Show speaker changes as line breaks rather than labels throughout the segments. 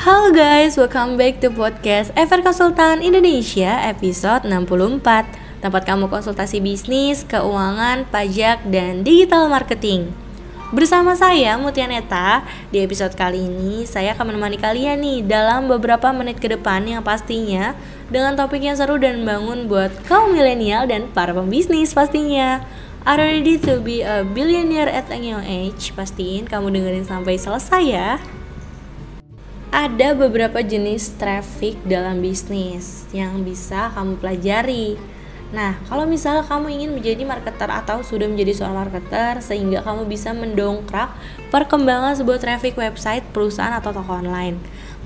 Halo guys, welcome back to podcast Ever Konsultan Indonesia episode 64 Tempat kamu konsultasi bisnis, keuangan, pajak, dan digital marketing. Bersama saya Mutia Neta, di episode kali ini saya akan menemani kalian nih dalam beberapa menit ke depan yang pastinya dengan topik yang seru dan membangun buat kaum milenial dan para pembisnis pastinya. Are ready to be a billionaire at a young age? Pastiin kamu dengerin sampai selesai ya ada beberapa jenis traffic dalam bisnis yang bisa kamu pelajari. Nah, kalau misalnya kamu ingin menjadi marketer atau sudah menjadi seorang marketer sehingga kamu bisa mendongkrak perkembangan sebuah traffic website, perusahaan atau toko online.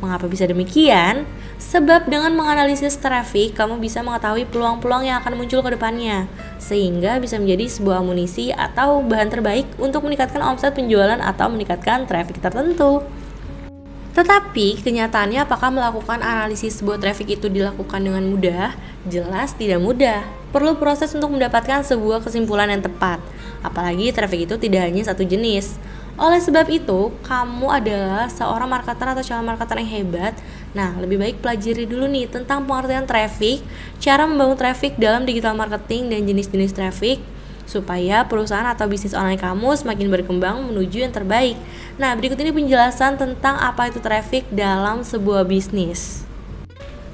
Mengapa bisa demikian? Sebab dengan menganalisis traffic, kamu bisa mengetahui peluang-peluang yang akan muncul ke depannya sehingga bisa menjadi sebuah amunisi atau bahan terbaik untuk meningkatkan omset penjualan atau meningkatkan traffic tertentu. Tetapi kenyataannya apakah melakukan analisis sebuah traffic itu dilakukan dengan mudah? Jelas tidak mudah. Perlu proses untuk mendapatkan sebuah kesimpulan yang tepat. Apalagi traffic itu tidak hanya satu jenis. Oleh sebab itu, kamu adalah seorang marketer atau calon marketer yang hebat. Nah, lebih baik pelajari dulu nih tentang pengertian traffic, cara membangun traffic dalam digital marketing dan jenis-jenis traffic, supaya perusahaan atau bisnis online kamu semakin berkembang menuju yang terbaik. Nah, berikut ini penjelasan tentang apa itu traffic dalam sebuah bisnis.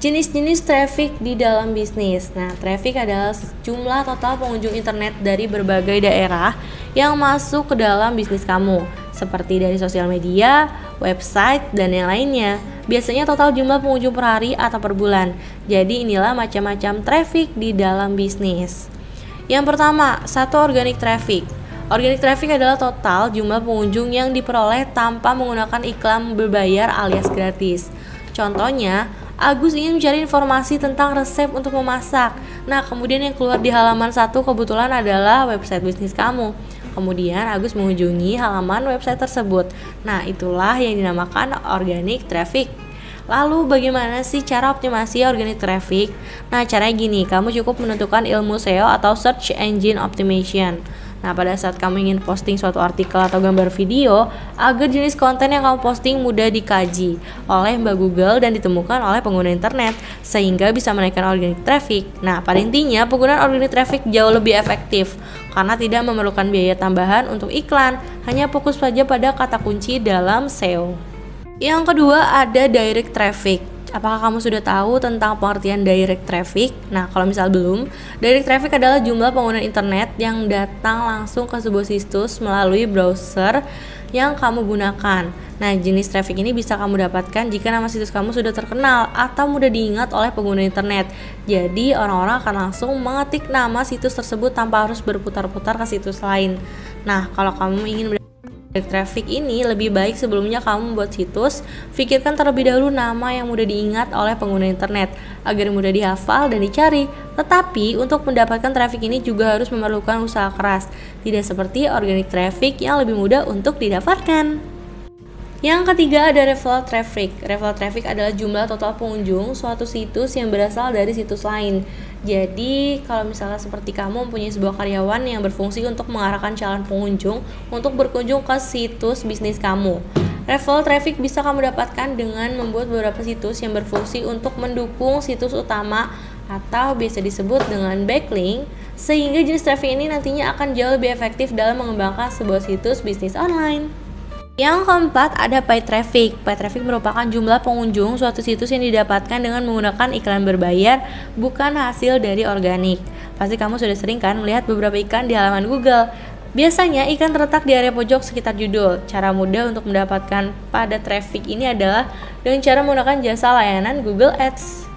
Jenis-jenis traffic di dalam bisnis. Nah, traffic adalah jumlah total pengunjung internet dari berbagai daerah yang masuk ke dalam bisnis kamu, seperti dari sosial media, website, dan yang lainnya. Biasanya total jumlah pengunjung per hari atau per bulan. Jadi inilah macam-macam traffic di dalam bisnis. Yang pertama, satu organic traffic. Organic traffic adalah total jumlah pengunjung yang diperoleh tanpa menggunakan iklan berbayar alias gratis. Contohnya, Agus ingin mencari informasi tentang resep untuk memasak. Nah, kemudian yang keluar di halaman satu kebetulan adalah website bisnis kamu. Kemudian Agus mengunjungi halaman website tersebut. Nah, itulah yang dinamakan organic traffic. Lalu bagaimana sih cara optimasi organic traffic? Nah, caranya gini, kamu cukup menentukan ilmu SEO atau Search Engine Optimization. Nah, pada saat kamu ingin posting suatu artikel atau gambar video, agar jenis konten yang kamu posting mudah dikaji oleh Mbak Google dan ditemukan oleh pengguna internet, sehingga bisa menaikkan organic traffic. Nah, pada intinya, penggunaan organic traffic jauh lebih efektif karena tidak memerlukan biaya tambahan untuk iklan, hanya fokus saja pada kata kunci dalam SEO. Yang kedua ada direct traffic. Apakah kamu sudah tahu tentang pengertian direct traffic? Nah, kalau misal belum, direct traffic adalah jumlah pengguna internet yang datang langsung ke sebuah situs melalui browser yang kamu gunakan. Nah, jenis traffic ini bisa kamu dapatkan jika nama situs kamu sudah terkenal atau mudah diingat oleh pengguna internet. Jadi, orang-orang akan langsung mengetik nama situs tersebut tanpa harus berputar-putar ke situs lain. Nah, kalau kamu ingin traffic ini lebih baik sebelumnya kamu membuat situs, pikirkan terlebih dahulu nama yang mudah diingat oleh pengguna internet agar mudah dihafal dan dicari. Tetapi untuk mendapatkan traffic ini juga harus memerlukan usaha keras, tidak seperti organic traffic yang lebih mudah untuk didapatkan. Yang ketiga ada referral traffic. Referral traffic adalah jumlah total pengunjung suatu situs yang berasal dari situs lain. Jadi, kalau misalnya seperti kamu mempunyai sebuah karyawan yang berfungsi untuk mengarahkan calon pengunjung untuk berkunjung ke situs bisnis kamu. Referral traffic bisa kamu dapatkan dengan membuat beberapa situs yang berfungsi untuk mendukung situs utama atau bisa disebut dengan backlink sehingga jenis traffic ini nantinya akan jauh lebih efektif dalam mengembangkan sebuah situs bisnis online. Yang keempat ada paid traffic. Paid traffic merupakan jumlah pengunjung suatu situs yang didapatkan dengan menggunakan iklan berbayar, bukan hasil dari organik. Pasti kamu sudah sering kan melihat beberapa iklan di halaman Google. Biasanya iklan terletak di area pojok sekitar judul. Cara mudah untuk mendapatkan pada traffic ini adalah dengan cara menggunakan jasa layanan Google Ads.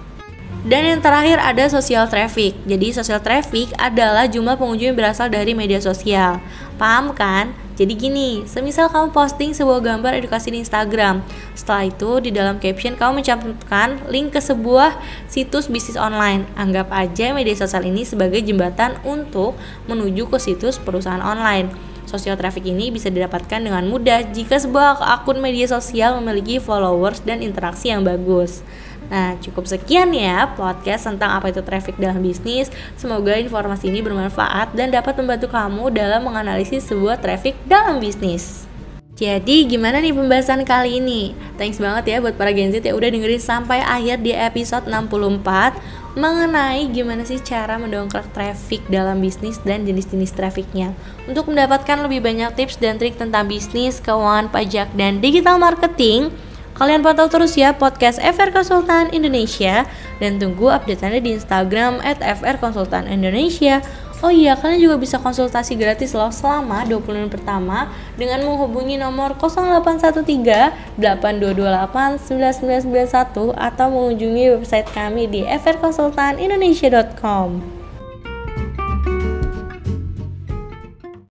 Dan yang terakhir ada social traffic. Jadi social traffic adalah jumlah pengunjung yang berasal dari media sosial. Paham kan? Jadi gini, semisal kamu posting sebuah gambar edukasi di Instagram. Setelah itu di dalam caption kamu mencantumkan link ke sebuah situs bisnis online. Anggap aja media sosial ini sebagai jembatan untuk menuju ke situs perusahaan online. Social traffic ini bisa didapatkan dengan mudah jika sebuah akun media sosial memiliki followers dan interaksi yang bagus. Nah, cukup sekian ya podcast tentang apa itu traffic dalam bisnis. Semoga informasi ini bermanfaat dan dapat membantu kamu dalam menganalisis sebuah traffic dalam bisnis. Jadi gimana nih pembahasan kali ini? Thanks banget ya buat para Gen Z ya udah dengerin sampai akhir di episode 64 mengenai gimana sih cara mendongkrak traffic dalam bisnis dan jenis-jenis trafficnya. Untuk mendapatkan lebih banyak tips dan trik tentang bisnis, keuangan, pajak, dan digital marketing, kalian pantau terus ya podcast FR Konsultan Indonesia dan tunggu update-annya di Instagram at FR Konsultan Indonesia Oh iya, kalian juga bisa konsultasi gratis loh selama 20 menit pertama dengan menghubungi nomor 0813 8228 9991 atau mengunjungi website kami di frkonsultanindonesia.com.